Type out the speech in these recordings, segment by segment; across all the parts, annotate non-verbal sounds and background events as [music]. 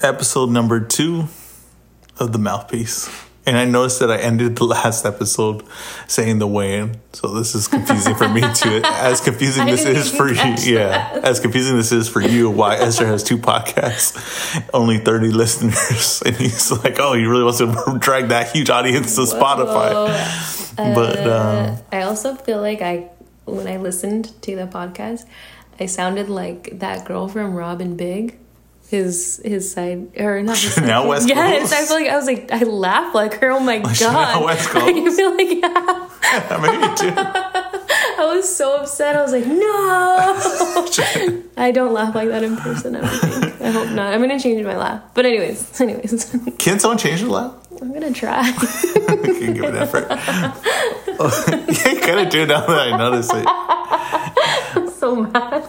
episode number two of the mouthpiece. And I noticed that I ended the [laughs] last episode saying the weigh-in, so this is confusing for me too. [laughs] As confusing this is for you, yeah. As confusing this is for you, why Esther has two podcasts, only thirty listeners, [laughs] and he's like, "Oh, he really wants to drag that huge audience to Spotify." but um, I also feel like I, when I listened to the podcast, I sounded like that girl from Robin Big. His his side or not his side Now chick. West Yes, I feel like I was like I laugh like her. Oh my oh, Chanel god! West [laughs] I feel like yeah. [laughs] I mean, me too. [laughs] I was so upset. I was like, no. I don't laugh like that in person. I don't think. I hope not. I'm gonna change my laugh. But anyways, anyways, Can someone change the laugh? I'm gonna try. Can give it effort. Oh, you of do now that I notice it. I'm so mad.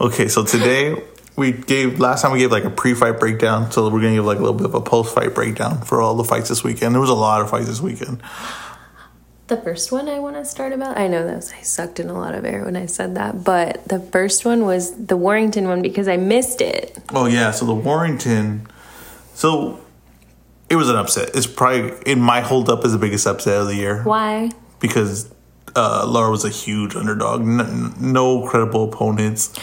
Okay, so today we gave last time we gave like a pre-fight breakdown, so we're gonna give like a little bit of a post-fight breakdown for all the fights this weekend. There was a lot of fights this weekend. The first one I want to start about, I know that was, I sucked in a lot of air when I said that, but the first one was the Warrington one because I missed it. Oh yeah, so the Warrington, so it was an upset. It's probably in my hold up is the biggest upset of the year Why? because uh, Laura was a huge underdog. No, no credible opponents.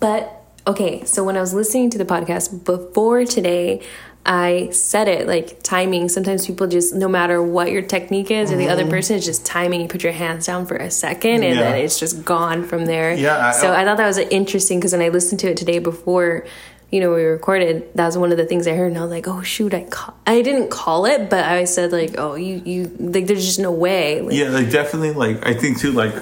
But okay, so when I was listening to the podcast before today, I said it like timing. Sometimes people just, no matter what your technique is, or the other person is just timing. You put your hands down for a second, and Mm-hmm. Yeah. then it's just gone from there. Yeah, I- so I thought that was interesting because when I listened to it today before, you know, we recorded, that was one of the things I heard, and I was like, oh shoot, I call. I didn't call it, but I said like, oh, you, you, like, there's just no way. Like, Yeah, like definitely. Like I think too. Like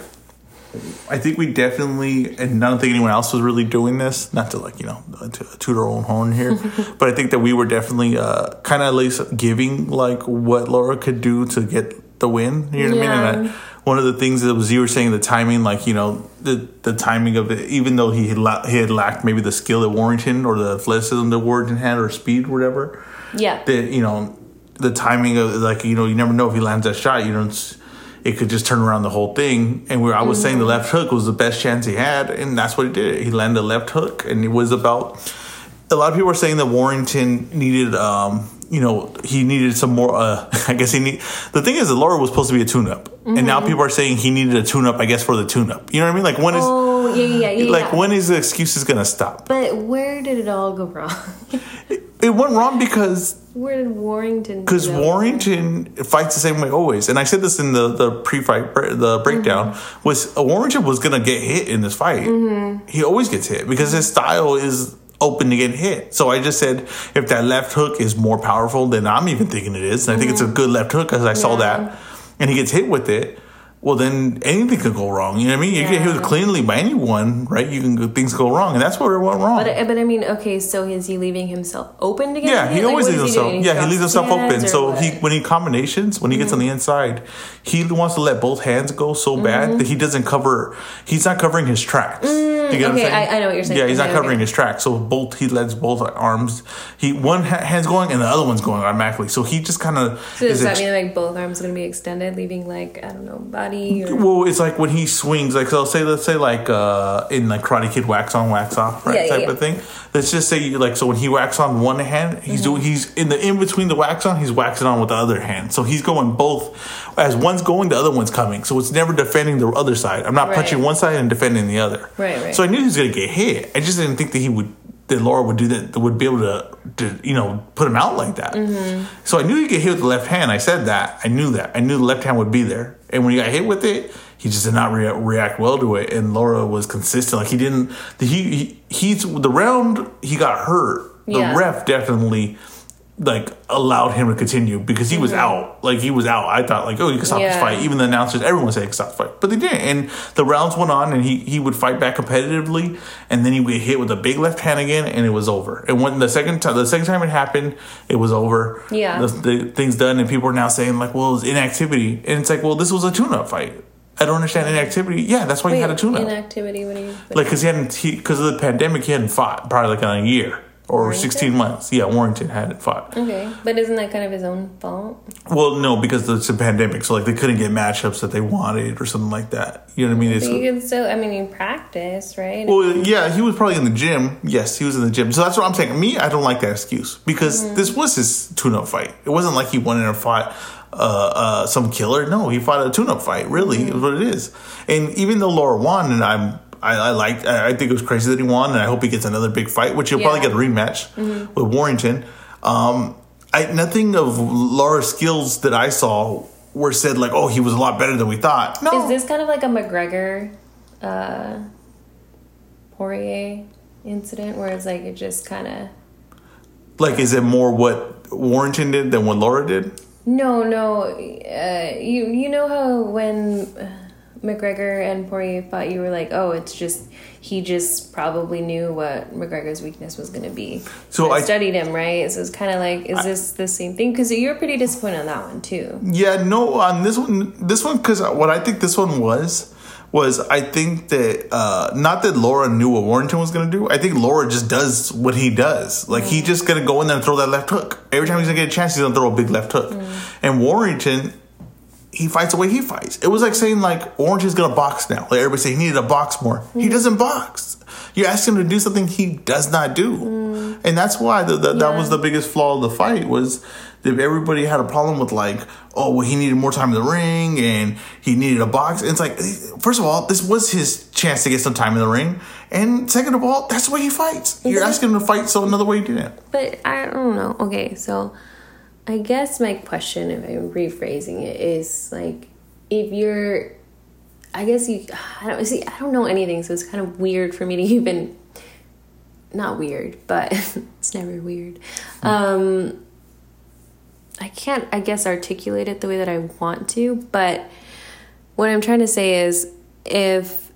I think we definitely, and I don't think anyone else was really doing this. Not to like you know to toot our own horn here, [laughs] but I think that we were definitely uh, kind of at least giving like what Laura could do to get the win. You know what I mean? And I, one of the things that was you were saying the timing, like you know the the timing of it, even though he had la- he had lacked maybe the skill that Warrington or the athleticism that Warrington had or speed, whatever yeah. that you know the timing of like you know you never know if he lands that shot you know it's, it could just turn around the whole thing. And where i was saying the left hook was the best chance he had and that's what he did. He landed a left hook and it was about a lot of people were saying that warrington needed um you know he needed some more uh [laughs] i guess he need the thing is that laura was supposed to be a tune-up and now people are saying he needed a tune-up i guess for the tune-up. You know what i mean? Like when is Oh yeah, yeah, yeah. like when is the excuses gonna stop? But where did it all go wrong? [laughs] it went wrong because Where did Warrington? because? Warrington fights the same way always, and I said this in the the pre-fight the breakdown Mm-hmm. was uh, Warrington was gonna get hit in this fight. Mm-hmm. He always gets hit because his style is open to get hit. So I just said if that left hook is more powerful than I'm even thinking it is, and I think it's a good left hook because I saw Mm-hmm. That, and he gets hit with it. Well, then anything could go wrong. You know what I mean? You get hit Yeah. cleanly by anyone, right? You can things go wrong, and that's where it went wrong. But, but I mean, okay, so is he leaving himself open to get Yeah, hit? he always what leaves is he himself. yeah, he leaves himself open. So what? Mm-hmm. he when he combinations, when he gets on the inside, he wants to let both hands go so bad that he doesn't cover. He's not covering his tracks. you get what I'm Mm, okay? I- I know what you're saying. Yeah, he's not Okay, covering okay. his tracks. So both he lets both arms. He one ha- hand's going and the other one's going automatically. So he just kind of. So does that mean like both arms are gonna be extended, leaving like I don't know body or Well, it's like when he swings, like so. I'll say, let's say, like uh, in like Karate Kid, wax on, wax off, right, Yeah, yeah, type yeah. of thing. Let's just say, like, so when he wax on one hand, he's Mm-hmm. doing, he's in the in between the wax on, he's waxing on with the other hand. So he's going both. As one's going, the other one's coming. So it's never defending the other side. I'm not Right. punching one side and defending the other. Right, right. So I knew he was gonna get hit. I just didn't think that he would. That Laura would do that. Would be able to, to you know, put him out like that. Mm-hmm. So I knew he'd get hit with the left hand. I said that. I knew that. I knew the left hand would be there. And when he got hit with it, he just did not rea- react well to it. And Laura was consistent. Like he didn't. The, he, he he's the round he got hurt. The Yeah. ref definitely like allowed him to continue because he was out. Like he was out. I thought like, oh, you can stop this fight. Even the announcers, everyone said he could stop the fight, but they didn't. And the rounds went on, and he he would fight back competitively, and then he would get hit with a big left hand again, and it was over. And when the second time, the second time it happened, it was over. Yeah. the, the thing's done, and people are now saying like, well, it's inactivity, and it's like, well, this was a tune-up fight. I don't understand inactivity. Yeah, that's why he had a tune-up. inactivity when he like because he hadn't because of the pandemic, he hadn't fought probably like in a year. Or Warrington? 16 months. Yeah, Warrington had it fought. Okay, but isn't that kind of his own fault? Well, no, because it's a pandemic, so like they couldn't get matchups that they wanted or something like that. You know what I mean? It's, you can still, I mean, you practice, right? well, yeah, he was probably in the gym. Yes, he was in the gym. So that's what I'm saying. Me, I don't like that excuse because Mm-hmm. this was his tune-up fight. It wasn't like he went in and fought uh, uh, some killer. No, he fought a tune-up fight. Really, Mm-hmm. is what it is. And even though Laura won, and I'm. I, I liked. I I think it was crazy that he won, and I hope he gets another big fight, which he'll probably get a rematch with Warrington. Um, I nothing of Laura's skills that I saw were said like, oh, he was a lot better than we thought. No, Is this kind of like a McGregor, uh, Poirier incident where it's like it just kind of Like, is it more what Warrington did than what Laura did? no, no. Uh, you you know how when uh, McGregor and Poirier fought, you were like, oh, it's just he just probably knew what McGregor's weakness was going to be. So I I- studied him, right? So it's kind of like, is this the same thing? Because you were pretty disappointed on that one too. Yeah, no, on this one, this one, because what I think this one was, was I think that, uh, not that Laura knew what Warrington was going to do. I think Laura just does what he does. Like, he just going to go in there and throw that left hook. Every time he's going to get a chance, he's going to throw a big left hook. And Warrington, he fights the way he fights. It was like saying like Orange is gonna box now. Like everybody say he needed to box more. He mm-hmm. doesn't box. You ask him to do something he does not do, mm. and that's why the, the, that was the biggest flaw of the fight was that everybody had a problem with like, oh well, he needed more time in the ring and he needed a box. And it's like, first of all, this was his chance to get some time in the ring, and second of all, that's the way he fights. You're asking him to fight so another way he didn't. But I don't know. Okay, so I guess my question, if I'm rephrasing it, is like if you're, I guess you, I don't see, I don't know anything, so it's kind of weird for me to [laughs] even, not weird, but [laughs] it's never weird. Um, I can't, I guess, articulate it the way that I want to, but what I'm trying to say is if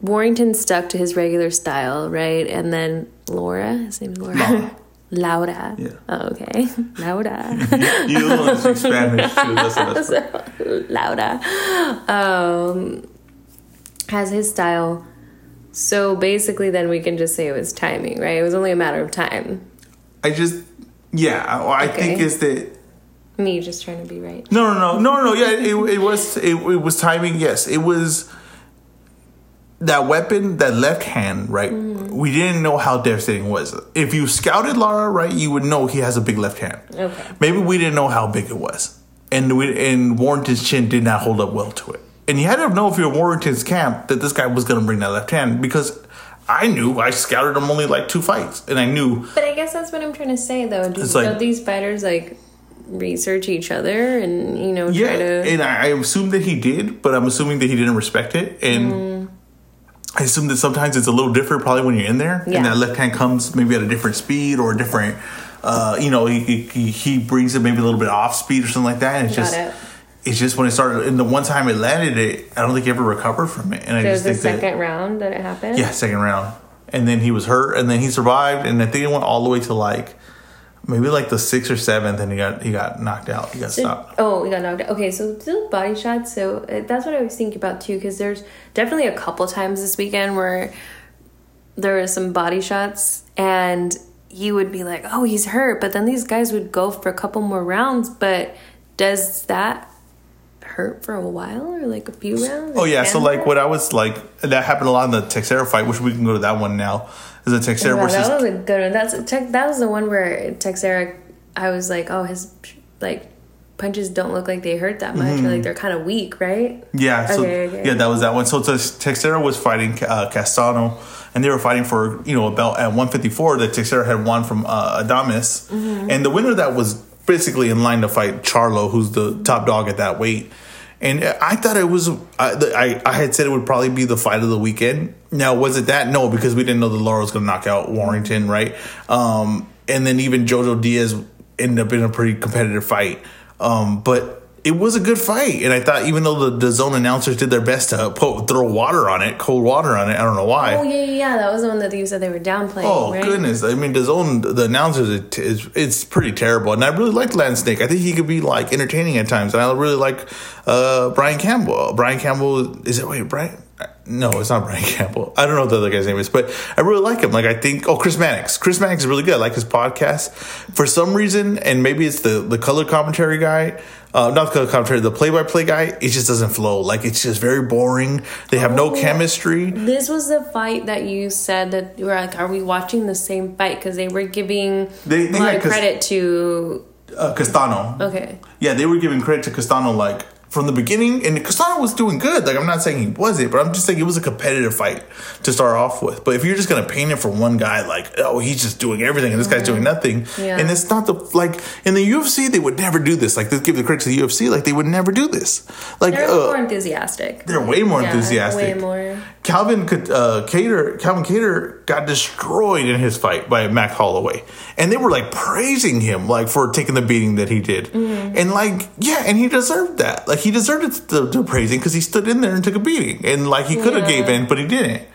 Warrington stuck to his regular style, right? And then Laura, his name's Laura. Laura. [laughs] Laura. Yeah. Oh, okay. [laughs] Laura. [laughs] You don't want to speak Spanish too. That's what that's Laura. Um, has his style. So basically, then we can just say it was timing, right? It was only a matter of time. I just, yeah, I, I think is that Me just trying to be right. no, no, no, no, no. Yeah, it, it was it, it was timing. Yes, it was that weapon, that left hand. Right, we didn't know how devastating it was. If you scouted Lara, right, you would know he has a big left hand. Okay. Maybe we didn't know how big it was, and we, and Warrington's chin did not hold up well to it. And you had to know if you're Warrington's camp that this guy was going to bring that left hand because. I knew I scouted him only like two fights, and I knew But I guess that's what I'm trying to say, though. Do, like- don't these fighters like research each other and you know Yeah, try to? and I, I assume that he did, but I'm assuming that he didn't respect it, and Mm. I assume that sometimes it's a little different, probably when you're in there, Yeah. and that left hand comes maybe at a different speed or a different, uh, you know, he, he he brings it maybe a little bit off speed or something like that, and it's Got just. it. It's just when it started, and the one time it landed it, I don't think he ever recovered from it. And I It was just the think second that, round that it happened. yeah, second round. And then he was hurt, and then he survived, and I think it went all the way to like, maybe like the sixth or seventh, and he got he got knocked out. He got So- stopped. oh, he got knocked out. Okay, so those body shots. So uh, that's what I was thinking about too, because there's definitely a couple times this weekend where there were some body shots, and you would be like, "Oh, he's hurt," but then these guys would go for a couple more rounds. But does that hurt for a while or like a few rounds? Oh yeah, so like what I was like that happened a lot in the Teixeira fight, which we can go to that one now. Is the Teixeira Wow, versus that was a good one. That's that was the one where Teixeira. I was like, oh, his like punches don't look like they hurt that much, or like they're kind of weak, right? yeah, so Okay, okay. yeah, that was that one. So Tex- Teixeira was fighting uh, Castano, and they were fighting for you know a belt at 154 that Teixeira had won from uh, Adames, Mm-hmm. and the winner of that was basically in line to fight Charlo, who's the top dog at that weight. And I thought it was. I, I had said it would probably be the fight of the weekend. Now was it that? No, because we didn't know that Laura was going to knock out Warrington, right? Um, and then even Jojo Diaz ended up in a pretty competitive fight. Um, but it was a good fight, and I thought even though the, DAZN announcers did their best to put, throw water on it, cold water on it, I don't know why. Oh yeah, yeah, yeah. That was the one that you said they were downplaying. Oh right? goodness! I mean, DAZN, the announcers, it, is it's pretty terrible. And I really like Latin Snake. I think he could be like entertaining at times. And I really like uh, Brian Campbell. Brian Campbell is it? Wait, Brian no, it's not Brian [laughs] Campbell. I don't know what the other guy's name is, but I really like him. Like I think, oh, Chris Mannix. Chris Mannix is really good. I like his podcast. For some reason, and maybe it's the the color commentary guy, uh, not the color commentary, the play by play guy. It just doesn't flow. Like it's just very boring. They have no Oh. chemistry. This was the fight that you said that you were like, are we watching the same fight? Because they were giving They- they a lot of credit to. Uh, Castano. Okay. Yeah, they were giving credit to Castano like from the beginning, and Castano was doing good. Like I'm not saying he wasn't, but I'm just saying it was a competitive fight to start off with. But if you're just gonna paint it for one guy, like oh he's just doing everything and this guy's doing nothing, Yeah. and it's not the like in the UFC they would never do this. Like they give the credit to the UFC, like they would never do this. Like They're uh, more enthusiastic. they're way more Yeah, enthusiastic. Way more. Calvin uh, Kattar, Calvin Kattar got destroyed in his fight by Max Holloway, and they were like praising him like for taking the beating that he did, Mm-hmm. And like yeah, and he deserved that. Like he deserved to, to praising because he stood in there and took a beating, and like he could have Yeah. gave in, but he didn't.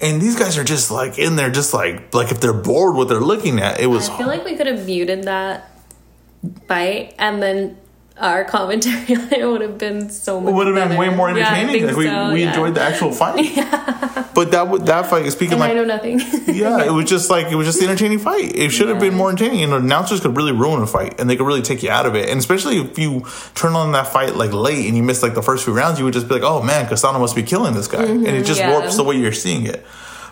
And these guys are just like in there, just like like if they're bored what they're looking at, it was I feel like we could have muted that fight and then our commentary [laughs] on it would have been so much It would have been better. way more Yeah, entertaining. think like we, so, we yeah. enjoyed the actual fight. [laughs] But that would that fight speaking And like I know nothing. [laughs] yeah, it was just like it was just an entertaining fight. It should have been more entertaining. You know, announcers could really ruin a fight, and they could really take you out of it. And especially if you turn on that fight like late and you miss like the first few rounds, you would just be like, "Oh man, Castano must be killing this guy," and it mm-hmm. just yeah. warps the way you're seeing it.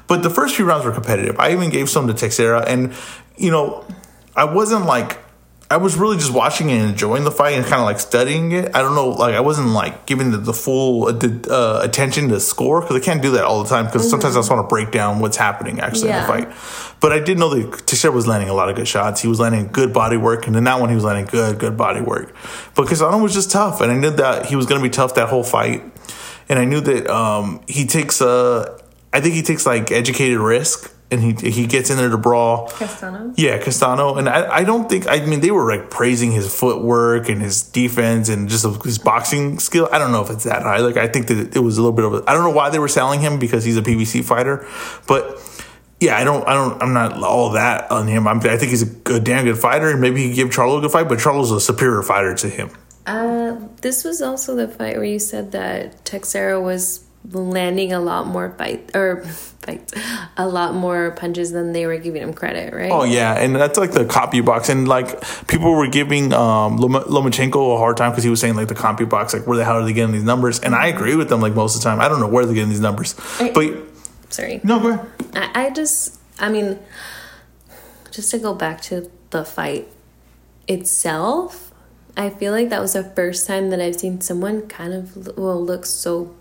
But the first few rounds were competitive. I even gave some to Teixeira, and you know, I wasn't like. I was really just watching and enjoying the fight and kind of like studying it. I don't know, like I wasn't like giving the, the full uh, attention to score because I can't do that all the time because sometimes I just want to break down what's happening actually Yeah. in the fight. But I did know that Teixeira was landing a lot of good shots. He was landing good body work, and in that one he was landing good, good body work. But Castano was just tough, and I knew that he was going to be tough that whole fight. And I knew that um, he takes uh, I think he takes like educated risk, and he he gets in there to brawl. Castano? Yeah, Castano, and I, I don't think I mean they were like praising his footwork and his defense and just his boxing skill. I don't know if it's that high. Like I think that it was a little bit of a. I don't know why they were selling him because he's a PBC fighter, but yeah, I don't I don't I'm not all that on him. I'm, I think he's a good, damn good fighter, and maybe he give Charlo a good fight, but Charlo's a superior fighter to him. Uh, this was also the fight where you said that Teixeira was landing a lot more fight or [laughs] fights, a lot more punches than they were giving him credit, right? Oh yeah, and that's like the CompuBox, and like people were giving um, Lom- Lomachenko a hard time because he was saying like the CompuBox, like where the hell are they getting these numbers? And I agree with them like most of the time. I don't know where they're getting these numbers, I- but Sorry. no, go ahead. I, I just, I mean, just to go back to the fight itself, I feel like that was the first time that I've seen someone kind of well look so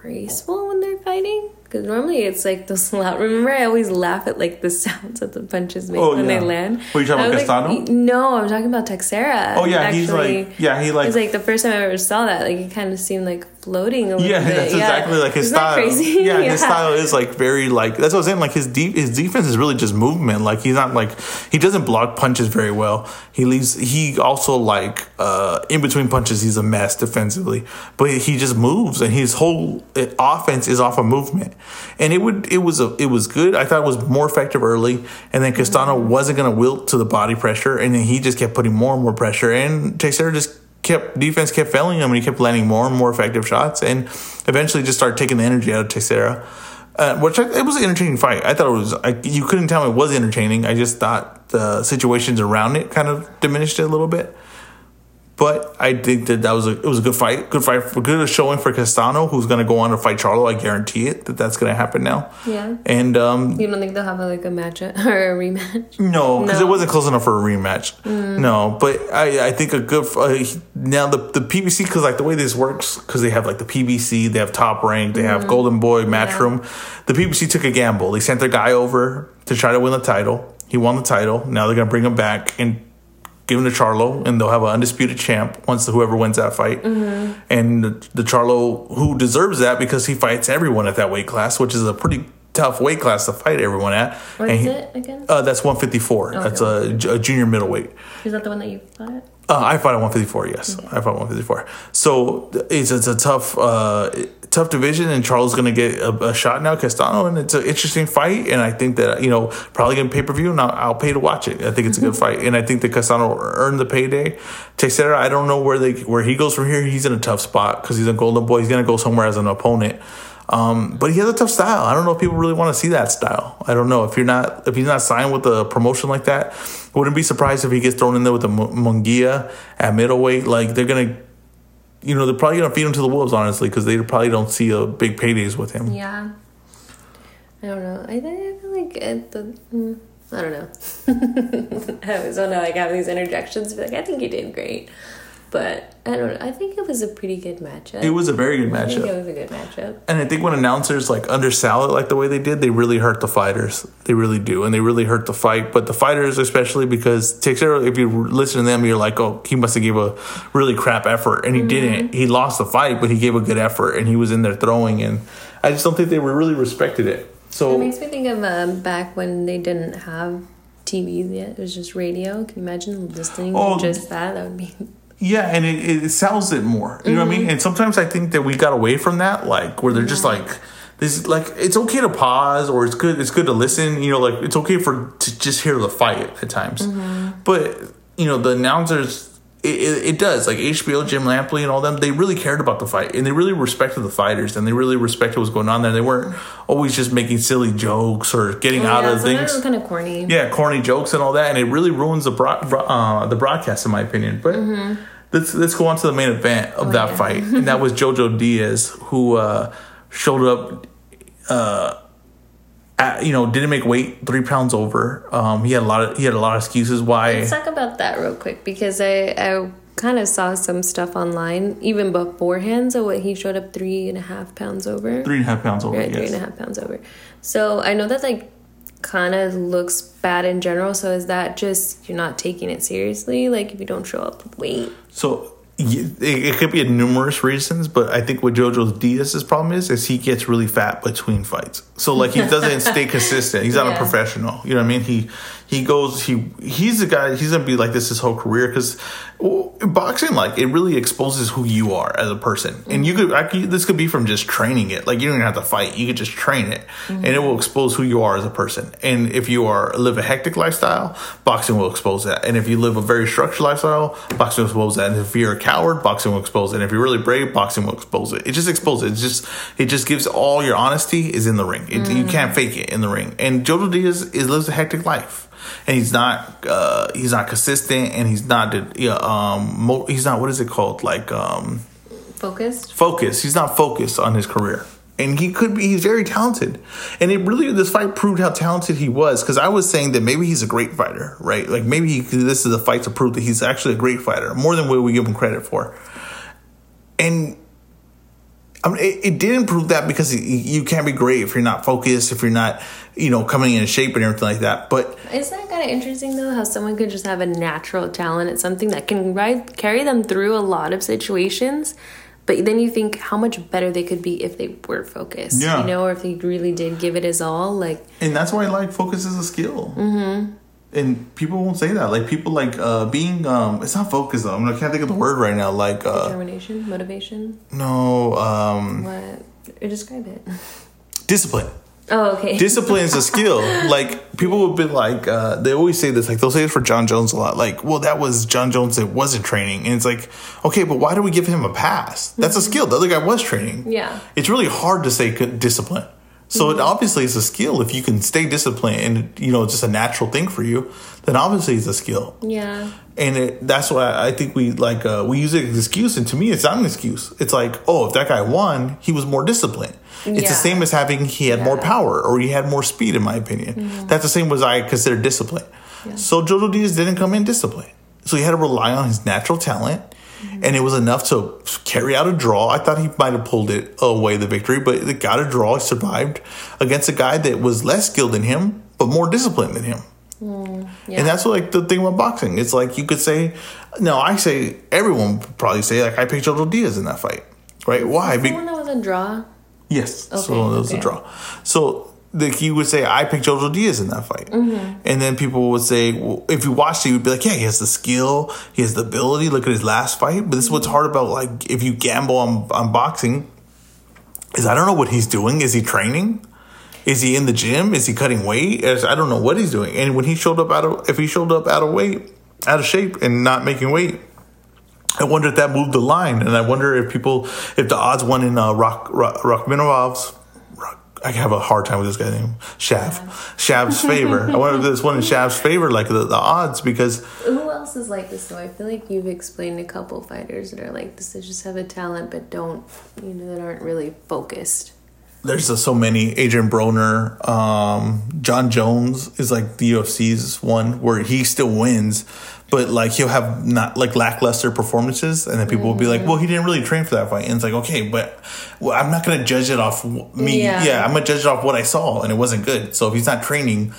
graceful when they're fighting. Because normally it's like those [laughs] loud. Remember, I always laugh at like the sounds that the punches make Oh, when yeah. they land. Were you talking about was like, no, I'm talking about Teixeira. Oh yeah, he's like yeah, he like it's like the first time I ever saw that. Like it kind of seemed like floating a little yeah, bit. that's exactly like his Isn't style. Crazy? Yeah, his [laughs] style is like very like that's what I'm saying. Like his deep his defense is really just movement. Like he's not like he doesn't block punches very well. He leaves. He also like uh in between punches he's a mess defensively, but he just moves and his whole uh, offense is off of movement. And it would it was a it was good. I thought it was more effective early, and then Castano wasn't going to wilt to the body pressure, and then he just kept putting more and more pressure, and Teixeira just kept defense kept failing him and he kept landing more and more effective shots and eventually just started taking the energy out of Teixeira. Uh, which I, it was an entertaining fight. I thought it was. I, you couldn't tell me it was entertaining. I just thought the situations around it kind of diminished it a little bit. But I think that that was a it was a good fight. Good fight. For, good showing for Castano, who's going to go on to fight Charlo. I guarantee it that that's going to happen now. Yeah. And um, You don't think they'll have a, like a match [laughs] or a rematch? no, because No. it wasn't close enough for a rematch. No, but I, I think a good uh, now the the PBC because like the way this works because they have like the PBC, they have Top Rank, they have Golden Boy, Matchroom. The PBC took a gamble. They sent their guy over to try to win the title. He won the title. Now they're gonna bring him back and give him to Charlo, and they'll have an undisputed champ once whoever wins that fight. And the, the Charlo who deserves that because he fights everyone at that weight class, which is a pretty tough weight class to fight everyone at. What And is he- it again? uh, that's 154. That's a, a junior middleweight. Is that the one that you fought? Uh, I fought at 154. Yes, I fought 154. So it's it's a tough uh, tough division, and Charlo is going to get a, a shot now, Castano, and it's an interesting fight. And I think that you know probably going to pay per view, and I'll, I'll pay to watch it. I think it's a good fight, and I think that Castano earned the payday. Teixeira, I don't know where they where he goes from here. He's in a tough spot because he's a Golden Boy. He's going to go somewhere as an opponent. Um, but he has a tough style. I don't know if people really want to see that style. I don't know if you're not if he's not signed with a promotion like that. Wouldn't be surprised if he gets thrown in there with a Munguia at middleweight. Like they're gonna, you know, they're probably gonna feed him to the wolves, honestly, because they probably don't see a big paydays with him. Yeah. I don't know. I, I feel like it, the. Mm, I don't know. [laughs] I always want to like have these interjections. but like, I think you did great. But I don't know. I think it was a pretty good matchup. It was a very good matchup. I think it was a good matchup. And I think when announcers like undersell it like the way they did, they really hurt the fighters. They really do, and they really hurt the fight. But the fighters, especially because Teixeira, if you listen to them, you're like, oh, he must have gave a really crap effort, and he mm-hmm. didn't. He lost the fight, but he gave a good effort, and he was in there throwing, and I just don't think they were really respected it. So it makes me think of um, back when they didn't have TVs yet. It was just radio. Can you imagine listening oh, to just that? That would be yeah, and it, it sells it more. You mm-hmm. know what I mean? Mm-hmm. And sometimes I think that we got away from that, like where they're just like this like it's okay to pause or it's good it's good to listen, you know, like it's okay for to just hear the fight at times. Mm-hmm. But you know, the announcers it, it, it, does like HBO, Jim Lampley, and all them. They really cared about the fight, and they really respected the fighters, and they really respected what was going on there. They weren't always just making silly jokes or getting oh, out yeah, of things. kind of corny. Yeah, corny jokes and all that, and it really ruins the broad, uh, the broadcast, in my opinion. But mm-hmm let's let's go on to the main event of oh, that yeah. fight, and that was Jojo Diaz who uh, showed up. Uh, at, you know, didn't make weight, three pounds over. Um, he had a lot of he had a lot of excuses why. Let's talk about that real quick because I I kind of saw some stuff online even beforehand. So what he showed up three and a half pounds over. Three and a half pounds over. Right, yes. three and a half pounds over. So I know that like kind of looks bad in general. So is that just you're not taking it seriously? Like if you don't show up with weight? So it, could be numerous reasons, but I think what Jojo Diaz's problem is is he gets really fat between fights. So like he doesn't stay [laughs] consistent. He's not yeah. a professional. You know what I mean? He he goes he he's the guy. He's gonna be like this his whole career because boxing like it really exposes who you are as a person. Mm-hmm. And you could, I this could be from just training it. Like you don't even have to fight. You could just train it, mm-hmm. and it will expose who you are as a person. And if you are live a hectic lifestyle, boxing will expose that. And if you live a very structured lifestyle, boxing will expose that. And if you're a coward, boxing will expose it. And if you're really brave, boxing will expose it. It just exposes it. Just it just gives all your honesty is in the ring. It, mm-hmm. You can't fake it in the ring. And Jojo Diaz is lives a hectic life and he's not uh, he's not consistent and he's not yeah, um mo- he's not what is it called? Like um focused? focus he's not focused on his career. And he could be he's very talented. And it really this fight proved how talented he was because i was saying that maybe he's a great fighter right? Like maybe he, this is a fight to prove that he's actually a great fighter more than what we give him credit for. And I mean, it, it didn't prove that because you can't be great if you're not focused, if you're not, you know, coming in shape and everything like that. But isn't that kind of interesting though? How someone could just have a natural talent at something that can ride, carry them through a lot of situations, but then you think how much better they could be if they were focused, yeah. you know, or if they really did give it his all. Like, and that's why like focus is a skill. Mm-hmm and people won't say that. Like people like uh being um it's not focus though. I, mean, I can't think of the word right now. Like uh determination, motivation. No, um what describe it. Discipline. Oh, okay. [laughs] Discipline is a skill. Like people would be like, uh, they always say this. Like they'll say it for Jon Jones a lot. Like, well, that was Jon Jones that wasn't training, and it's like, okay, but why do we give him a pass? That's a skill. The other guy was training. Yeah. It's really hard to say discipline. So mm-hmm. it obviously is a skill. If you can stay disciplined and you know it's just a natural thing for you, then obviously it's a skill. Yeah. And it, that's why I think we like uh, we use it as an excuse, and to me, it's not an excuse. It's like, oh, if that guy won, he was more disciplined. Yeah. It's the same as having he had yeah. more power or he had more speed, in my opinion. Mm-hmm. That's the same as I consider discipline. Yeah. So Jojo Diaz didn't come in disciplined, so he had to rely on his natural talent Mm-hmm. And it was enough to carry out a draw. I thought he might have pulled it away the victory, but it got a draw. He survived against a guy that was less skilled than him, but more disciplined than him. Mm, yeah. And that's what, like the thing about boxing. It's like you could say, no, I say everyone would probably say like I picked Jojo Diaz in that fight, right? Why? Be- that was a draw. Yes, okay, so it was okay. a draw. So like he would say, I picked Jojo Diaz in that fight. Mm-hmm. And then people would say, well, if you watched it, you'd be like, yeah, he has the skill, he has the ability. Look at his last fight. But this is what's hard about like if you gamble on, on boxing is I don't know what he's doing. Is he training? Is he in the gym? Is he cutting weight? I don't know what he's doing. And when he showed up out of if he showed up out of weight, out of shape, and not making weight. I wonder if that moved the line, and I wonder if people, if the odds won in uh, Rock, Rock Rachmaninoff's I have a hard time with this guy named Shav. Shav's favor. I to do this one in Shav's favor, like the, the odds, because Who else is like this though? I feel like you've explained a couple fighters that are like this. They just have a talent, but don't you know that aren't really focused. there's just so many. Adrian Broner, um, Jon Jones is like the UFC's one where he still wins, but like he'll have not like lackluster performances, and then people will be like, "Well, he didn't really train for that fight." And it's like, okay, but well, I'm not gonna judge it off me. Yeah. Yeah. I'm gonna judge it off what I saw, and it wasn't good. So if he's not training.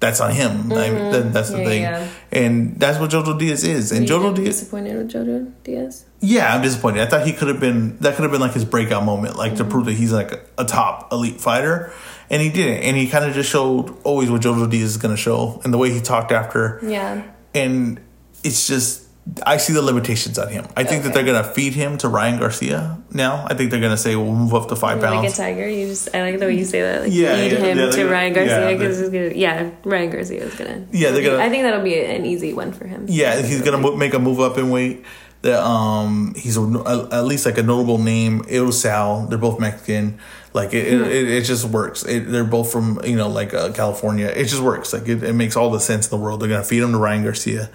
That's on him. Like, that- that's the Yeah, thing, yeah. and that's what Jojo Diaz is. And Jojo Diaz, disappointed with Jojo Diaz? yeah, I'm disappointed. I thought he could have been that could have been like his breakout moment, like Mm-hmm. to prove that he's like a, a top elite fighter, and he didn't. And he kind of just showed always what Jojo Diaz is going to show, and the way he talked after, Yeah. and it's just I see the limitations on him. I think that they're going to feed him to Ryan Garcia now. I think they're going to say we'll move up to five Like a pounds. tiger, you just I like the way you say that. Like Yeah, feed yeah, him yeah, to Ryan Garcia because gonna. Yeah, Ryan Garcia is gonna. Yeah, they're gonna- I think that'll be an easy one for him. Yeah, he's gonna make a move up in weight. That um, he's a, at least like a notable name. Sal. They're both Mexican. Like it, Hmm. it, it, just works. It, they're both from you know like uh, California. It just works. Like it, it makes all the sense in the world. They're gonna feed him to Ryan Garcia,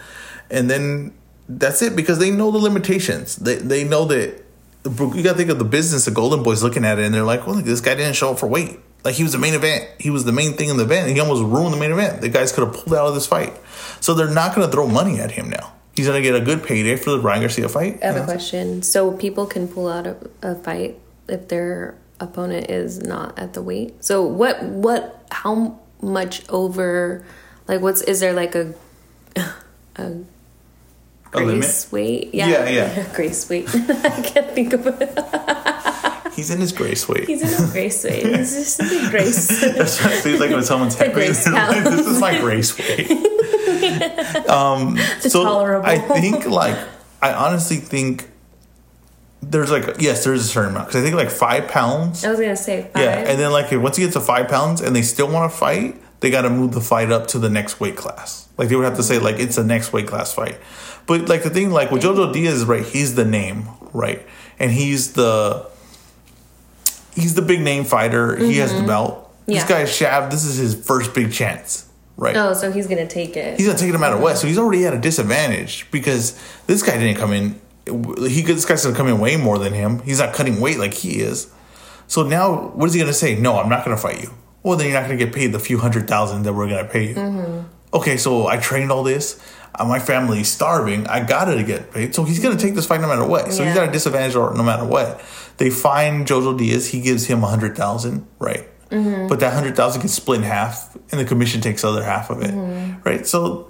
and then that's it because they know the limitations. They they know that you gotta think of the business. The Golden Boys looking at it and they're like, well, look, this guy didn't show up for weight. Like he was the main event. He was the main thing in the event. He almost ruined the main event. The guys could have pulled out of this fight. So they're not gonna throw money at him now. He's gonna get a good payday for the Ryan Garcia fight. I have a question. So people can pull out a, a fight if their opponent is not at the weight. So what what how much over like what's is there like a a A limit? grace weight? Yeah, yeah. yeah. [laughs] grace weight. [laughs] I can't think of it. [laughs] He's in his grace weight. He's in his grace weight. It's just a grace. That's what it seems like when someone's happy. grace like, this is my grace weight. um, so tolerable. I think like I honestly think there's like yes, there's a certain amount because I think like five pounds. I was gonna say five. Yeah, and then like once you get to five pounds and they still want to fight, they got to move the fight up to the next weight class. Like they would have to say like it's the next weight class fight. But like the thing like with Jojo Diaz, right? He's the name, right? And he's the he's the big name fighter. He has the belt. This Mm-hmm. Guy Shav. This is his first big chance, right? oh, so he's gonna take it. He's gonna take it no matter what. So he's already at a disadvantage because this guy didn't come in. He this guy's gonna come in way more than him. He's not cutting weight like he is. So now, what is he gonna say? No, I'm not gonna fight you. Well, then you're not gonna get paid the few hundred thousand that we're gonna pay you. Mm-hmm. Okay, so I trained all this. Uh, my family's starving. I gotta get paid. So he's gonna take this fight no matter what. So he's Yeah. got a disadvantage or no matter what. They find Jojo Diaz. He gives him a hundred thousand, right? Mm-hmm. But that hundred thousand gets split in half, and the commission takes the other half of it, mm-hmm. right? So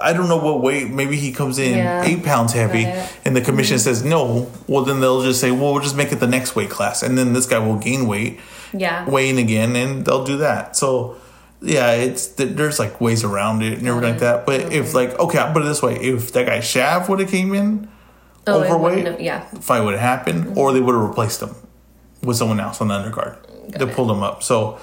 I don't know what weight. Maybe he comes in Yeah. eight pounds heavy, Got and the commission mm-hmm. says no. Well, then they'll just say, "Well, we'll just make it the next weight class," and then this guy will gain weight, Yeah. weighing again, and they'll do that. So. Yeah, it's there's like ways around it and everything like that. But if like okay, I'll put it this way: if that guy Shav would have came in Oh, overweight, have- yeah. fight would have happened, or they would have replaced him with someone else on the undercard. Mm, they it. pulled him up. So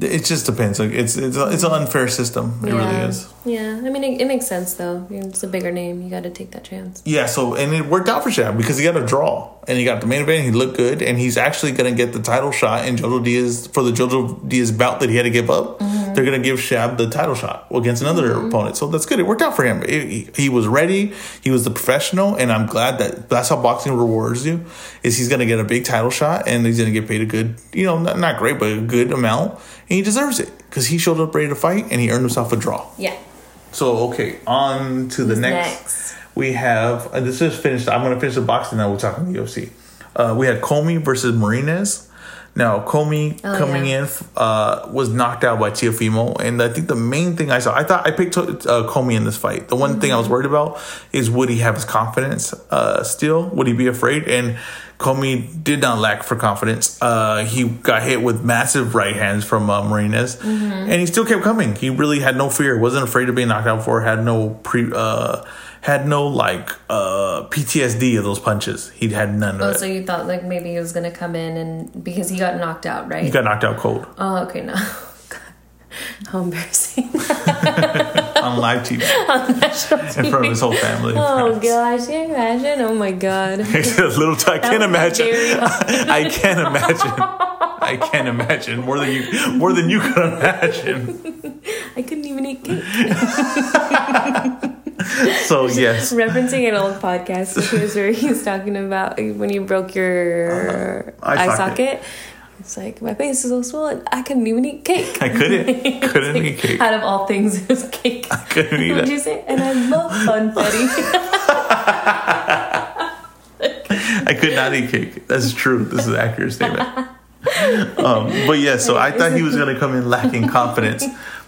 it just depends. Like it's it's it's an unfair system. It really is. Yeah, I mean, it, it makes sense though. It's a bigger name. You got to take that chance. Yeah. So and it worked out for Shav because he got a draw and he got the main event. He looked good and he's actually going to get the title shot in Jojo Diaz for the Jojo Diaz bout that he had to give up. Mm-hmm. They're going to give Shav the title shot against another opponent. So that's good. It worked out for him. It- he, he was ready. He was the professional, and I'm glad that that's how boxing rewards you. Is he's going to get a big title shot and he's going to get paid a good, you know, not, not great, but a good amount, and he deserves it because he showed up ready to fight and he earned himself a draw. Yeah. So okay, on to the next. next? We have uh, this is finished. I'm going to finish the boxing now. We're talking the UFC. Uh, we had Commey versus Martinez. Now Commey Oh, coming yeah. in uh, was knocked out by Teofimo, and I think the main thing I saw, I thought I picked uh, Commey in this fight. The one thing I Mm-hmm. was worried about is would he have his confidence uh, still? Would he be afraid? And Commey did not lack for confidence. Uh, he got hit with massive right hands from uh, Mm-hmm. and he still kept coming. He really had no fear. wasn't afraid of being knocked out before. Had no pre. Uh, had no like uh, PTSD of those punches. He had none of Oh, it. so you thought like maybe he was gonna come in and because he got knocked out, right? he got knocked out cold oh, okay, no. [laughs] How embarrassing. on live TV in front of his whole family. Oh [laughs] gosh, can you imagine? Oh my god. [laughs] little. I can't imagine. I can't imagine. I I can't imagine more than you more than you could imagine. I couldn't even eat cake. So yes, Referencing an old podcast [laughs] where he's talking about when you broke your Uh, eye eye, socket. socket. It's like my face is so swollen. I couldn't even eat cake. I couldn't [laughs] couldn't eat cake. Out of all things, it was cake. I couldn't eat What did it. you say? And I love funfetti. [laughs] I could not eat cake. That's true. This is an accurate statement. Um, but yeah, so I thought he was gonna come in lacking confidence,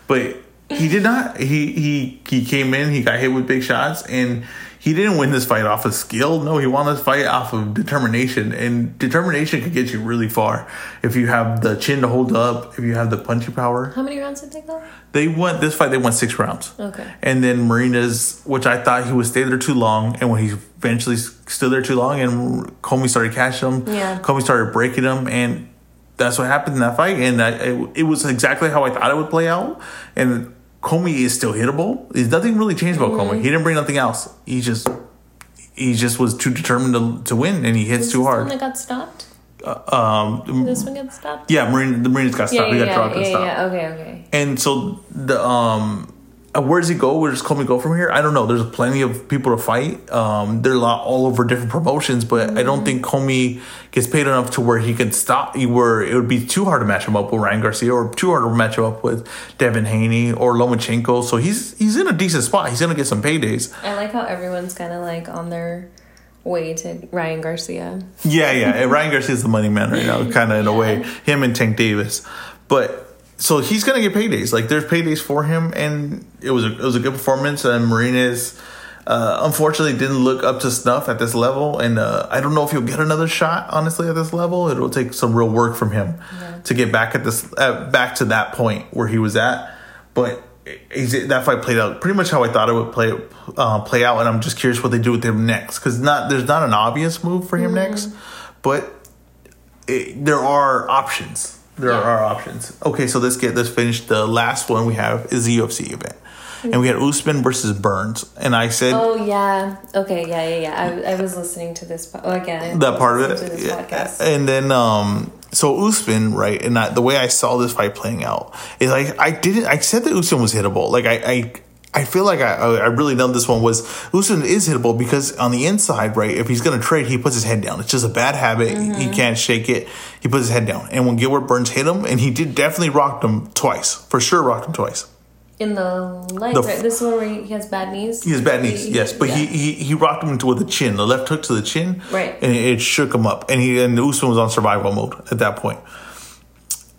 but he did not. He he he came in. He got hit with big shots, and he didn't win this fight off of skill. No, he won this fight off of determination, and determination could get you really far if you have the chin to hold up, if you have the punching power. How many rounds did they go? They went this fight. They won six rounds. Okay. And then Marinez, which I thought he would stay there too long, and when he eventually stood there too long, and Commey started catching him, Yeah. Commey started breaking him, and that's what happened in that fight. And I, it, it was exactly how I thought it would play out. And Commey is still hittable. There's nothing really changed about Mm-hmm. Commey. He didn't bring nothing else. He just he just was too determined to, to win, and he hits too this the one that got stopped? Um, this one got stopped? yeah, Marine, the Marinez got stopped. yeah, he got yeah, dropped and yeah, stopped. yeah. Okay, okay. And so the um uh, where does he go? Where does Commey go from here? I don't know. There's plenty of people to fight. Um, they're a lot all over different promotions, but I don't think Commey gets paid enough to where he can stop. Where it would be too hard to match him up with Ryan Garcia, or too hard to match him up with Devin Haney or Lomachenko. So he's he's in a decent spot. He's gonna get some paydays. I like how everyone's kind of like on their way to Ryan Garcia. Yeah, yeah. Ryan Garcia's the money man right now, kind of in a way. Him and Tank Davis, but so he's gonna get paydays. Like there's paydays for him, and it was a, it was a good performance. And Marinez uh, unfortunately didn't look up to snuff at this level, and uh, I don't know if he'll get another shot. Honestly, at this level, it'll take some real work from him to get back at this uh, back to that point where he was at. But that fight played out pretty much how I thought it would play uh, play out, and I'm just curious what they do with him next because not there's not an obvious move for him next, but it, there are options. There Yeah. are options. Okay, so let's get let's finish. The last one we have is the UFC event, and we had Usman versus Burns, and I said Oh yeah. Okay. Yeah. Yeah. Yeah. I, I was listening to this. Po- again. That part of it. Yeah. podcast. And then um so Usman, right, and I, the way I saw this fight playing out is like I didn't I said that Usman was hittable. Like I I I feel like I I really know this one was Usman is hittable because on the inside, right, if he's gonna trade, he puts his head down. It's just a bad habit. He can't shake it. He puts his head down. And when Gilbert Burns hit him, and he did definitely rocked him twice. For sure rocked him twice. In the lights, The- right? This is one where he has bad knees. He has bad knees, He- yes, but he, yeah. he he rocked him into with the chin, the left hook to the chin, Right. and it, it shook him up. And he and Usman was on survival mode at that point.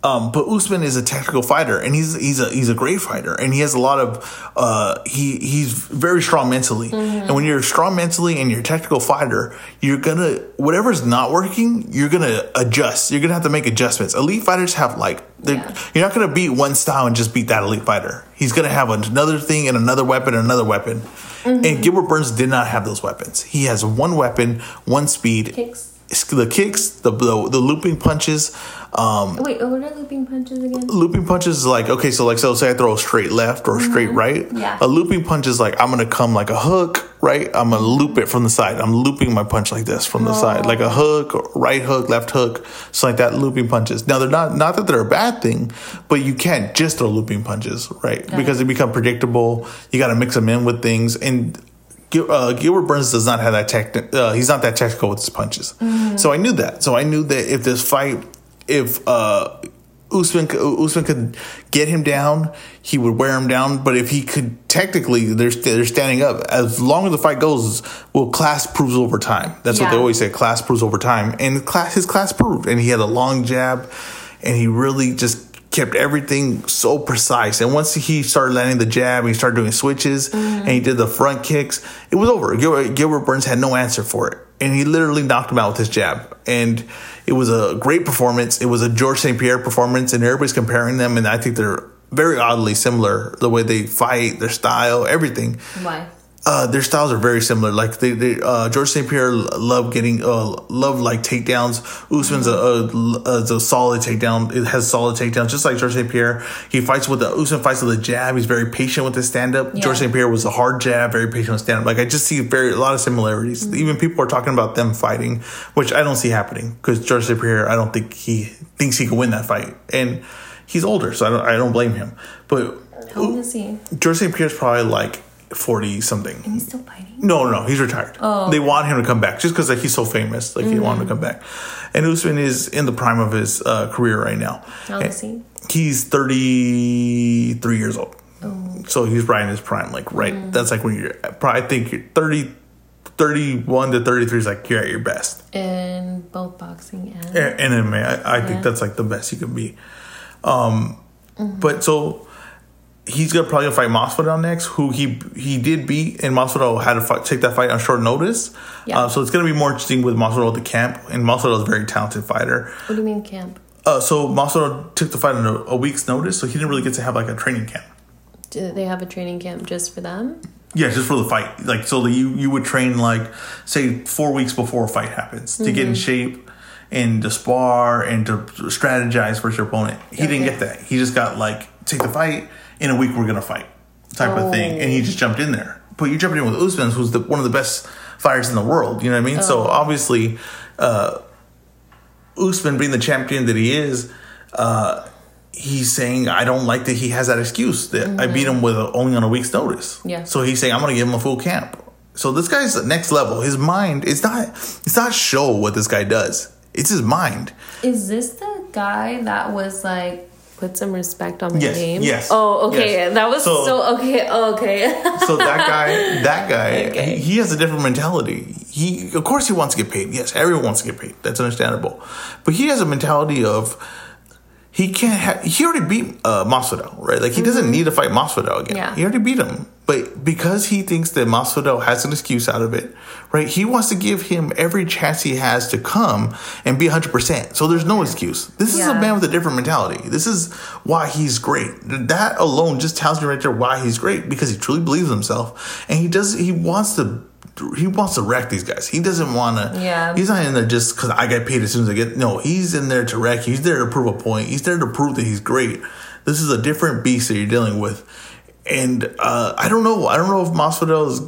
Um, but Usman is a technical fighter, and he's he's a he's a great fighter, and he has a lot of uh, he he's very strong mentally. Mm-hmm. And when you're strong mentally and you're a technical fighter, you're gonna whatever's not working, you're gonna adjust. You're gonna have to make adjustments. Elite fighters have like Yeah. you're not gonna beat one style and just beat that elite fighter. He's gonna have another thing and another weapon and another weapon. Mm-hmm. And Gilbert Burns did not have those weapons. He has one weapon, one speed, Kicks. The kicks, the the, the looping punches. Um, Wait, oh, what are looping punches again? looping punches is like okay, so like so say I throw a straight left or a straight right. Mm-hmm. Yeah. A looping punch is like I'm gonna come like a hook, right? I'm gonna loop it from the side. I'm looping my punch like this from the side, like a hook, right hook, left hook, so like that. Looping punches. Now they're not not that they're a bad thing, but you can't just throw looping punches, right? Because they become predictable. You got to mix them in with things and. Gil- Uh, Gilbert Burns does not have that tech. Uh, he's not that technical with his punches. So I knew that. So I knew that if this fight, if uh, Usman Usman could get him down, he would wear him down. But if he could technically, they're they're standing up. As long as the fight goes, well, class proves over time. That's what they always say. Class proves over time, and class his class proved. And he had a long jab, and he really just kept everything so precise. And once he started landing the jab, he started doing switches, and he did the front kicks. It was over. Gilbert, Gilbert Burns had no answer for it, and he literally knocked him out with his jab. And it was a great performance. It was a George St. Pierre performance, and everybody's comparing them, and I think they're very oddly similar. The way they fight, their style, everything. Why? Uh, their styles are very similar. Like they, they uh, George St. Pierre love getting uh, love like takedowns. Usman's a, a, a, solid takedown. It has solid takedowns, just like George St. Pierre. He fights with the Usman fights with the jab. He's very patient with his stand up. Yeah. George St. Pierre was a hard jab, very patient with stand up. Like I just see very a lot of similarities. Mm-hmm. Even people are talking about them fighting, which I don't see happening because George St. Pierre, I don't think he thinks he can win that fight, and he's older, so I don't I don't blame him. But how old is he? George St. Pierre's probably like forty something. And he's still fighting. No, no, he's retired. Oh, they want him to come back just because like, he's so famous. Like mm-hmm. he want him to come back. And Usman is in the prime of his uh, career right now. How old is he? He's thirty three years old. Oh. So he's right in his prime. Like right, mm. that's like when you're. Probably I think you're 30, 31 to thirty three is like you're at your best. In both boxing and and, and MMA, I, I yeah. think that's like the best you can be. Um, mm-hmm. but so he's gonna probably fight Masvidal next, who he he did beat, and Masvidal had to fight, take that fight on short notice. Yeah. Uh, so it's gonna be more interesting with Masvidal at the camp, and Masvidal is a very talented fighter. What do you mean camp? Uh, so Masvidal took the fight on a, a, week's notice, so he didn't really get to have like a training camp. Do they have a training camp just for them? Yeah, just for the fight. Like so, you you would train like say four weeks before a fight happens to mm-hmm. get in mm-hmm. shape and to spar and to strategize for your opponent. He okay. didn't get that. He just got like take the fight in a week we're gonna fight type oh. of thing, and he just jumped in there. But you jumped in with Usman, who's the, one of the best fighters in the world. You know what I mean? Oh. So obviously, uh, Usman being the champion that he is. Uh, he's saying I don't like that he has that excuse that mm-hmm. I beat him with a, only on a week's notice. Yeah. So he's saying I'm going to give him a full camp. So this guy's next level. His mind is not it's not show what this guy does. It's his mind. Is this the guy that was like put some respect on my yes, name. Yes. Oh, okay. Yes. That was so, so okay. okay. [laughs] so that guy, that guy, okay. he, he, has a different mentality. He, of course, he wants to get paid. Yes, everyone wants to get paid. That's understandable. But he has a mentality of he can't have. He already beat uh, Masvidal, right? Like he mm-hmm. doesn't need to fight Masvidal again. Yeah. He already beat him. But because he thinks that Masvidal has an excuse out of it, right? He wants to give him every chance he has to come and be 100%. So there's no excuse. This yeah. is a man with a different mentality. This is why he's great. That alone just tells me right there why he's great because he truly believes himself and he does he wants to he wants to wreck these guys. He doesn't want to. Yeah. He's not in there just because I get paid as soon as I get. No, he's in there to wreck. He's there to prove a point. He's there to prove that he's great. This is a different beast that you're dealing with. And uh, I don't know. I don't know if Masvidal is.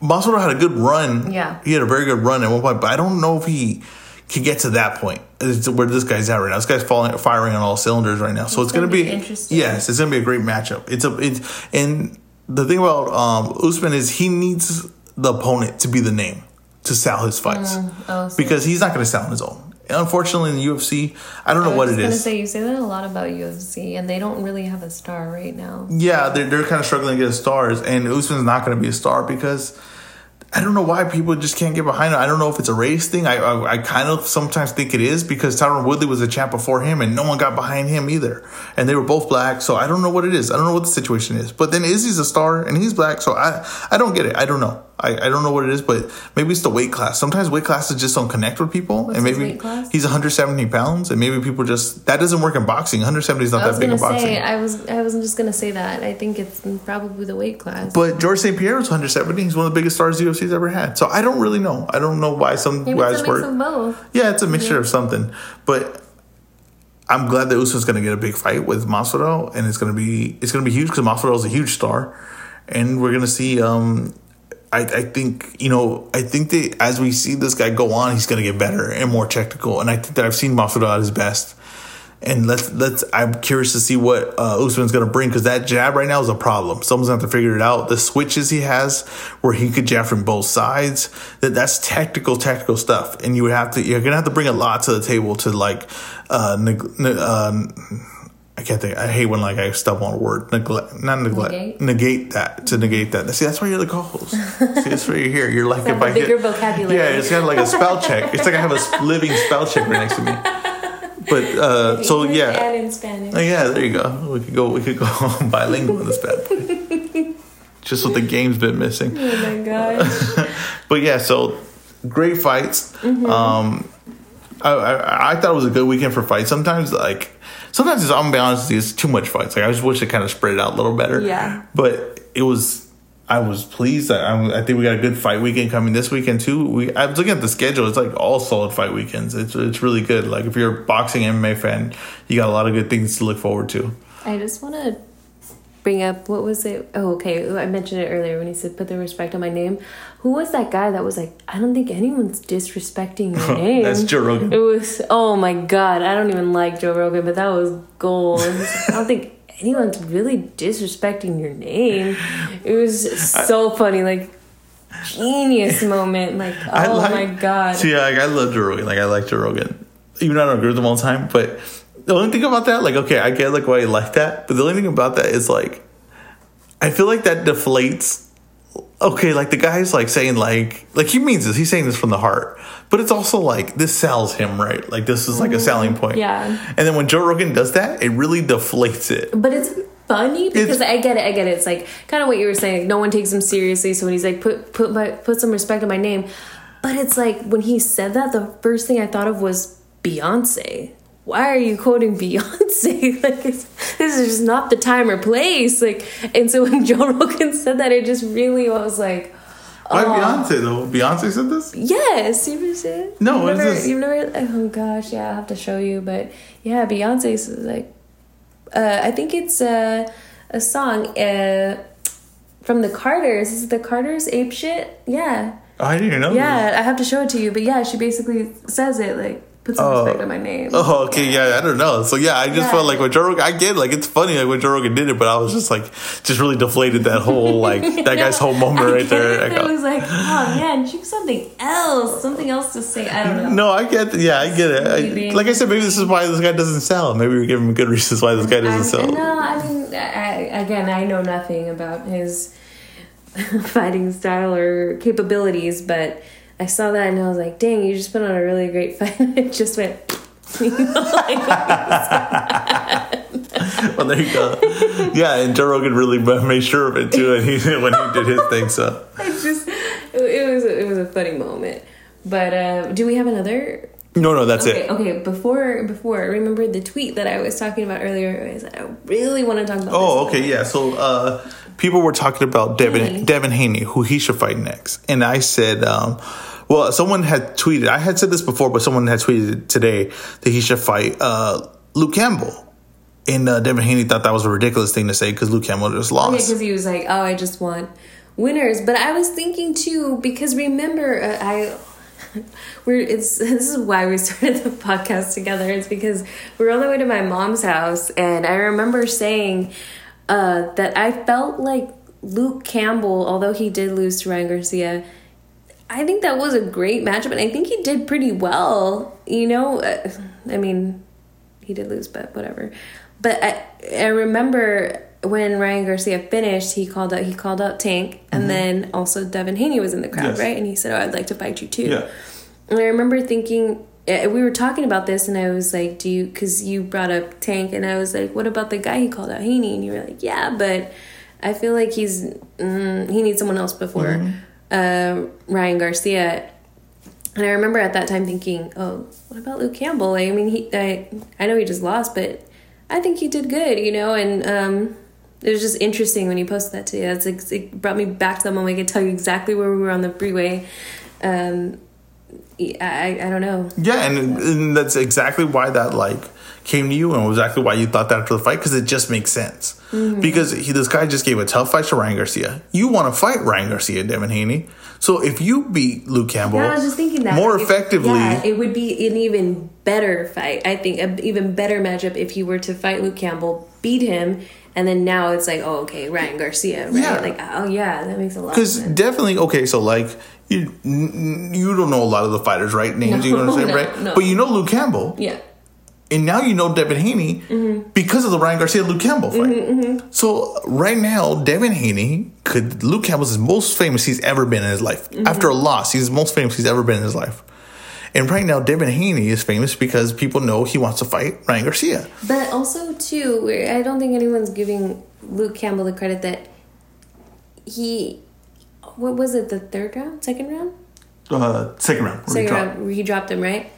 Masvidal had a good run. Yeah. He had a very good run at one point, but I don't know if he can get to that point it's where this guy's at right now. This guy's falling, firing on all cylinders right now. So it's, it's going to be, be interesting. Yes, it's going to be a great matchup. It's a it's and the thing about um, Usman is he needs the opponent to be the name to sell his fights mm, oh, because he's not going to sell on his own. Unfortunately, in the UFC, I don't know I what it is. Say you say that a lot about UFC, and they don't really have a star right now. Yeah, they're they're kind of struggling to get stars, and Usman's not going to be a star because I don't know why people just can't get behind it. I don't know if it's a race thing. I, I, I kind of sometimes think it is because Tyron Woodley was a champ before him, and no one got behind him either. And they were both black, so I don't know what it is. I don't know what the situation is. But then Izzy's a star, and he's black, so I I don't get it. I don't know. I, I don't know what it is, but maybe it's the weight class. Sometimes weight classes just don't connect with people, What's and maybe he's 170 pounds, and maybe people just that doesn't work in boxing. 170 is not that big in boxing. Say, I was I wasn't just gonna say that. I think it's probably the weight class. But George St. Pierre was 170. He's one of the biggest stars the UFC's ever had. So I don't really know. I don't know why some maybe guys it's a work. Yeah, it's a mixture yeah. of something, but. I'm glad that Usman's going to get a big fight with Masvidal, and it's going to be it's going to be huge because Masvidal is a huge star, and we're going to see um, I, I think you know I think that as we see this guy go on, he's going to get better and more technical. And I think that I've seen Masvidal at his best. And let's let's. I'm curious to see what uh, Usman's going to bring because that jab right now is a problem. Someone's going to have to figure it out. The switches he has, where he could jab from both sides, that that's technical, technical stuff. And you would have to. You're going to have to bring a lot to the table to like. Uh, neg- uh, I can't think. I hate when like I stub on a word. Neglect, not neglect. Negate, negate that to negate that. See, that's why you're the co-host. See, that's why you're here. You're like if I bigger hit, vocabulary. Yeah, it's kind of like a spell check. It's like I have a [laughs] living spell check right next to me. But uh, so yeah, and in Spanish. Oh, yeah, there you go. We could go. We could go [laughs] bilingual in this bad. boy. Just what the game's been missing. Oh my gosh. [laughs] but yeah, so great fights. Mm-hmm. Um, I, I, I thought it was a good weekend for fights. Sometimes like sometimes it's, I'm gonna be honest, it's too much fights. Like I just wish it kind of spread it out a little better. Yeah. But it was I was pleased. I, I, I think we got a good fight weekend coming this weekend too. We I was looking at the schedule. It's like all solid fight weekends. It's it's really good. Like if you're a boxing MMA fan, you got a lot of good things to look forward to. I just want to bring up what was it? Oh, okay. I mentioned it earlier when he said put the respect on my name. Who was that guy that was like, I don't think anyone's disrespecting your [laughs] name. That's Joe Rogan. It was oh my god. I don't even like Joe Rogan, but that was gold. I don't think anyone's really disrespecting your name. It was so funny, like genius moment. Like, oh like, my god. See, like, I love Joe Rogan. Like I like Joe Rogan. Even though I don't agree with him all the time, but the only thing about that, like, okay, I get like why you like that, but the only thing about that is like, I feel like that deflates. Okay, like the guy's like saying like like he means this. He's saying this from the heart, but it's also like this sells him right. Like this is like a selling mm-hmm. point. Yeah. And then when Joe Rogan does that, it really deflates it. But it's funny because It's- I get it. I get it. It's like kind of what you were saying. Like, no one takes him seriously. So when he's like, put put my put some respect on my name, but it's like when he said that, the first thing I thought of was Beyonce. Why are you quoting Beyonce? [laughs] like it's, this is just not the time or place. Like, and so when [laughs] Joe Rogan said that, it just really was like, Why Oh. Beyonce though? Beyonce said this. yes, you said it? No, you've what is never, this? You've never. Oh gosh, yeah, I have to show you. But yeah, Beyonce Beyonce's like, uh, I think it's a a song uh, from the Carters. Is it the Carters ape shit? Yeah, Oh, I didn't even know. this. yeah. I have to show it to you. But yeah, she basically says it like put some Oh. respect on my name. Oh, okay, yeah, I don't know. So yeah, I just Yeah. felt like when Joe Rogan, I get like it's funny like when Joe Rogan did it, but I was just like, just really deflated that whole [laughs] like that guy's whole moment right there. I I was like, oh man, choose something else, something else to say. I don't know. no, I get, yeah, I get it. I, like I said, maybe this is why this guy doesn't sell. Maybe we give him good reasons why this guy doesn't sell. No, I mean, I, again, I know nothing about his [laughs] fighting style or capabilities, but I saw that and I was like, dang, you just put on a really great fight. [laughs] it just went. [laughs] you know, like, [laughs] Well, there you go. Yeah, and Joe Rogan really made sure of it too, and he when he did his thing. So it just, it, it was, it was a funny moment. But uh, do we have another no, no, that's Okay, it. okay. Before, before, remember the tweet that I was talking about earlier? I said I really want to talk about. Oh, okay, yeah. So uh, people were talking about Devin Haney. Devin Haney, who he should fight next, and I said, um, well, someone had tweeted. I had said this before, but someone had tweeted today that he should fight uh, Luke Campbell. And uh, Devin Haney thought that was a ridiculous thing to say because Luke Campbell just lost. Yeah, lost. because he was like, "Oh, I just want winners." But I was thinking too, because remember, uh, I [laughs] we're it's [laughs] this is why we [laughs] started the podcast together. It's because we were on the way to my mom's house, and I remember saying uh, that I felt like Luke Campbell, although he did lose to Ryan Garcia. I think that was a great matchup, and I think he did pretty well. You know, uh, I mean, he did lose, but whatever. But I, I remember when Ryan Garcia finished, he called out he called out Tank, and then also Devin Haney was in the crowd, Mm-hmm. Yes. right? And he said, "Oh, I'd like to fight you too." Yeah. And I remember thinking. We were talking about this, and I was like, "Do you?" Because you brought up Tank, and I was like, "What about the guy he called out, Haney?" And you were like, "Yeah, but I feel like he's mm, he needs someone else before uh, Ryan Garcia." And I remember at that time thinking, "Oh, what about Luke Campbell? I mean, he I I know he just lost, but I think he did good, you know." And um, it was just interesting when you posted that today. That's it brought me back to that moment. I could tell you exactly where we were on the freeway. Um, I I don't know. Yeah, and, and that's exactly why that like came to you, and exactly why you thought that after the fight because it just makes sense. Mm-hmm. Because he, this guy just gave a tough fight to Ryan Garcia. You want to fight Ryan Garcia, Devin Haney. So if you beat Luke Campbell, Yeah, I was just thinking that more If- effectively, yeah, it would be an even better fight. I think an even better matchup if he were to fight Luke Campbell, beat him, and then now it's like, oh, okay, Ryan Garcia, right? Yeah. Like, oh yeah, that makes a lot. of because definitely okay. So like you, you don't know a lot of the fighters, right? Names you know what I'm saying, [laughs] No, right? no. But you know Luke Campbell, yeah, and now you know Devin Haney Mm-hmm. because of the Ryan Garcia Luke Campbell fight. So right now, Devin Haney could Luke Campbell's his most famous he's ever been in his life. Mm-hmm. After a loss, he's the most famous he's ever been in his life. And right now, Devin Haney is famous because people know he wants to fight Ryan Garcia. but also too, I don't think anyone's giving Luke Campbell the credit that he. What was it? The third round, second round? Uh, second round. second dropped. round where he dropped him right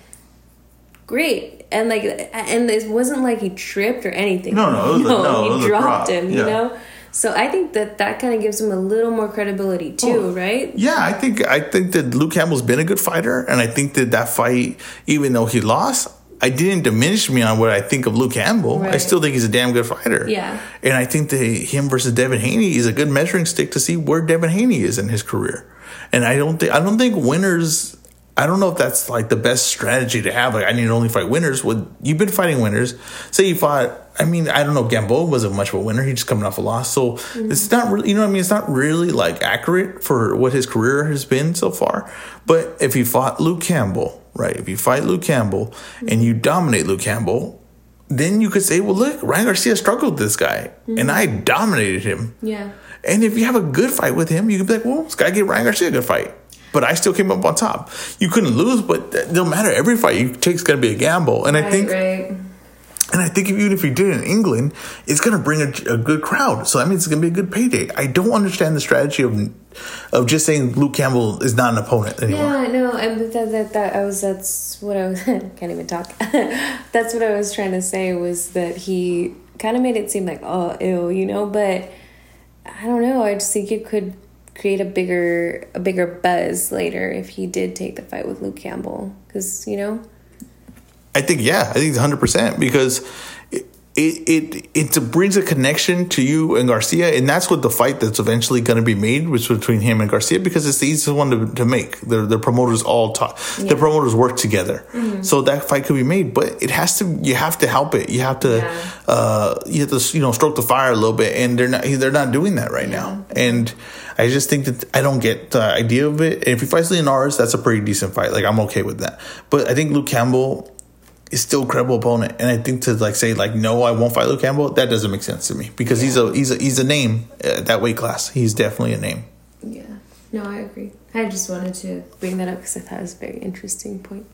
great and like and it wasn't like he tripped or anything No, no, it was a- [laughs] no, he dropped drop. him you know So I think that that kind of gives him a little more credibility too, oh. right? Yeah, I think I think that Luke Campbell's been a good fighter, and I think that that fight, even though he lost, I didn't diminish me on what I think of Luke Campbell. Right. I still think he's a damn good fighter. Yeah. And I think that him versus Devin Haney is a good measuring stick to see where Devin Haney is in his career. And I don't think I don't think winners I don't know if that's like the best strategy to have. Like I need to only fight winners. Well, you've been fighting winners. Say you fought. I mean, I don't know. Gamboa wasn't much of a winner. He's just coming off a loss, so mm-hmm. it's not really. You know what I mean? It's not really like accurate for what his career has been so far. But if he fought Luke Campbell, right? If you fight Luke Campbell and you dominate Luke Campbell, then you could say, well, look, Ryan Garcia struggled with this guy, mm-hmm. and I dominated him. Yeah. And if you have a good fight with him, you can be like, well, this guy gave Ryan Garcia a good fight but I still came up on top. You couldn't lose, but it don't matter. Every fight you take is going to be a gamble, and right, I think. Right. And I think even if you did it in England, it's going to bring a, a, good crowd. So that means it's going to be a good payday. I don't understand the strategy of of just saying Luke Campbell is not an opponent anymore. Yeah, no, and that, that, that I was that's what I was [laughs] can't even talk. [laughs] that's what I was trying to say was that he kind of made it seem like oh ew, you know, but I don't know. I just think it could create a bigger a bigger buzz later if he did take the fight with Luke Campbell because you know. I think yeah, I think it's hundred percent because it, it it brings a connection to you and Garcia, and that's what the fight that's eventually going to be made, which between him and Garcia, because it's the easiest one to, to make. The the promoters all talk, yeah. the promoters work together, mm-hmm. so that fight could be made. But it has to, you have to help it. You have to, yeah. uh, you have to, you know, stroke the fire a little bit, and they're not they're not doing that right yeah. now, and. I just think that I don't get the idea of it. If he fights Linares, that's a pretty decent fight. Like I'm okay with that. But I think Luke Campbell is still a credible opponent. And I think to like say like no, I won't fight Luke Campbell, that doesn't make sense to me because yeah. he's a he's a he's a name at that weight class. He's definitely a name. Yeah. No, I agree. I just wanted to bring that up because I thought it was a very interesting point.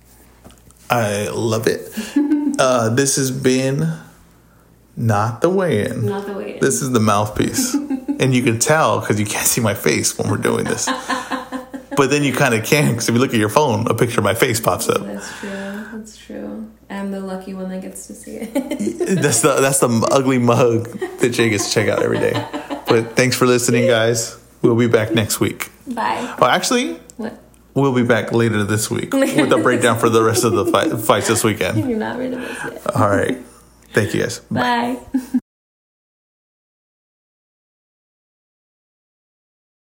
I love it. [laughs] uh, this has been not the weigh-in. Not the weigh-in. This is the mouthpiece, [laughs] and you can tell because you can't see my face when we're doing this. [laughs] but then you kind of can because if you look at your phone, a picture of my face pops up. That's true. That's true. I'm the lucky one that gets to see it. [laughs] that's the that's the ugly mug that Jay gets to check out every day. But thanks for listening, guys. We'll be back next week. Bye. Oh, actually, what? We'll be back later this week with a breakdown for the rest of the fight, fights this weekend. [laughs] You're not rid of us yet. All right. Thank you, guys. Bye. Bye. [laughs]